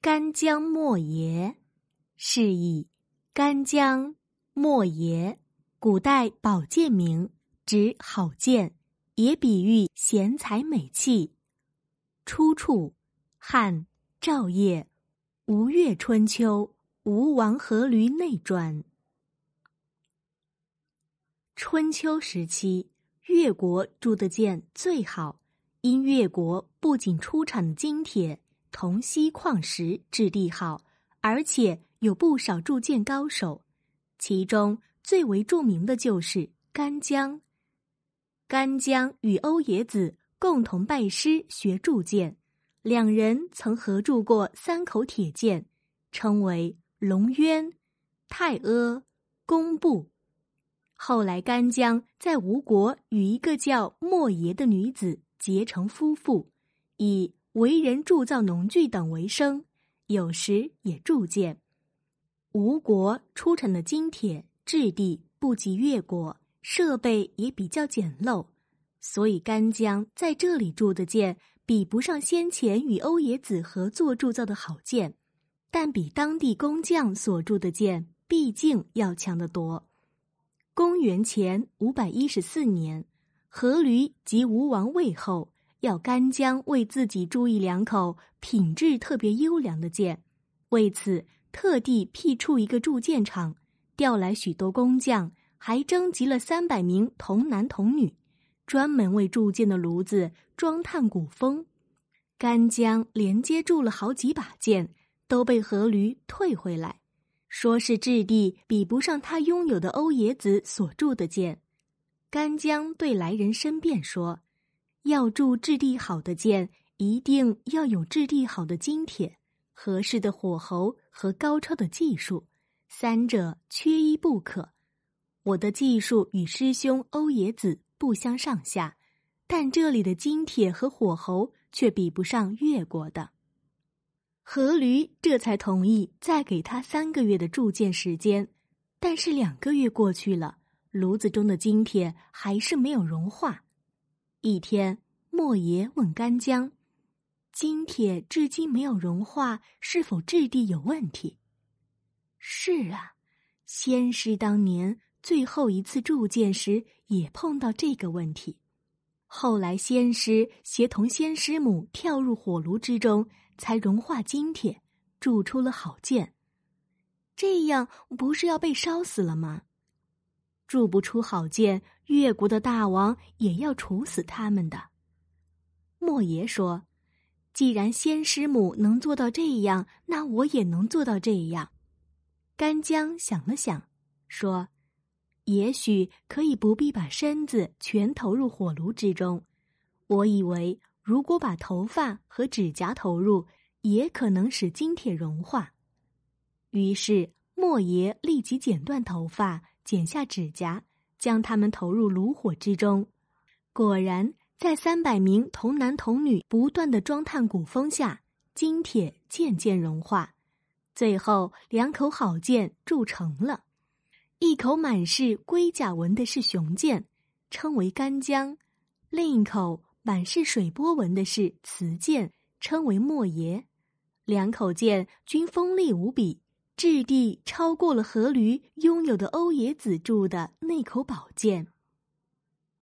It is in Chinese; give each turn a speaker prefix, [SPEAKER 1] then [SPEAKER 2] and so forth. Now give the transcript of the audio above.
[SPEAKER 1] 干将莫邪，是以干将莫邪，古代宝剑名，指好剑，也比喻贤才美器。出处：汉赵业《吴越春秋·吴王阖闾内传》。春秋时期，越国铸的剑最好，因越国不仅出产的金铁、铜、锡矿石质地好，而且有不少铸剑高手，其中最为著名的就是干将。干将与欧冶子共同拜师学铸剑，两人曾合铸过三口铁剑，称为龙渊、太阿、工部。后来，干将在吴国与一个叫莫邪的女子结成夫妇，以为人铸造农具等为生，有时也铸剑。吴国出产的金铁质地不及越国，设备也比较简陋，所以干将在这里铸的剑比不上先前与欧冶子合作铸造的好剑，但比当地工匠所铸的剑毕竟要强得多。公元前五百一十四年，阖闾即吴王位后，要干将为自己铸一两口品质特别优良的剑，为此特地辟出一个铸剑厂，调来许多工匠，还征集了三百名童男童女，专门为铸剑的炉子装炭鼓风。干将连接铸了好几把剑，都被阖闾退回来。说是质地比不上他拥有的欧冶子所铸的剑，干将对来人申辩说：“要铸质地好的剑，一定要有质地好的金铁、合适的火候和高超的技术，三者缺一不可。我的技术与师兄欧冶子不相上下，但这里的金铁和火候却比不上越国的。”阖闾这才同意再给他三个月的铸剑时间，但是两个月过去了，炉子中的金铁还是没有融化。一天，莫爷问干将：“金铁至今没有融化，是否质地有问题？”“是啊，先师当年最后一次铸剑时也碰到这个问题，后来先师协同先师母跳入火炉之中。”才融化金铁，铸出了好剑。这样不是要被烧死了吗？铸不出好剑，越国的大王也要处死他们的。莫邪说：“既然先师母能做到这样，那我也能做到这样。”干将想了想，说：“也许可以不必把身子全投入火炉之中。我以为。”如果把头发和指甲投入，也可能使金铁融化。于是莫邪立即剪断头发，剪下指甲，将它们投入炉火之中。果然，在三百名童男童女不断的装炭鼓风下，金铁渐渐融化。最后，两口好剑铸成了，一口满是龟甲纹的是雄剑，称为干将；另一口。满是水波纹的是瓷剑，称为莫邪。两口剑均锋利无比，质地超过了阖闾拥有的欧冶子铸的那口宝剑。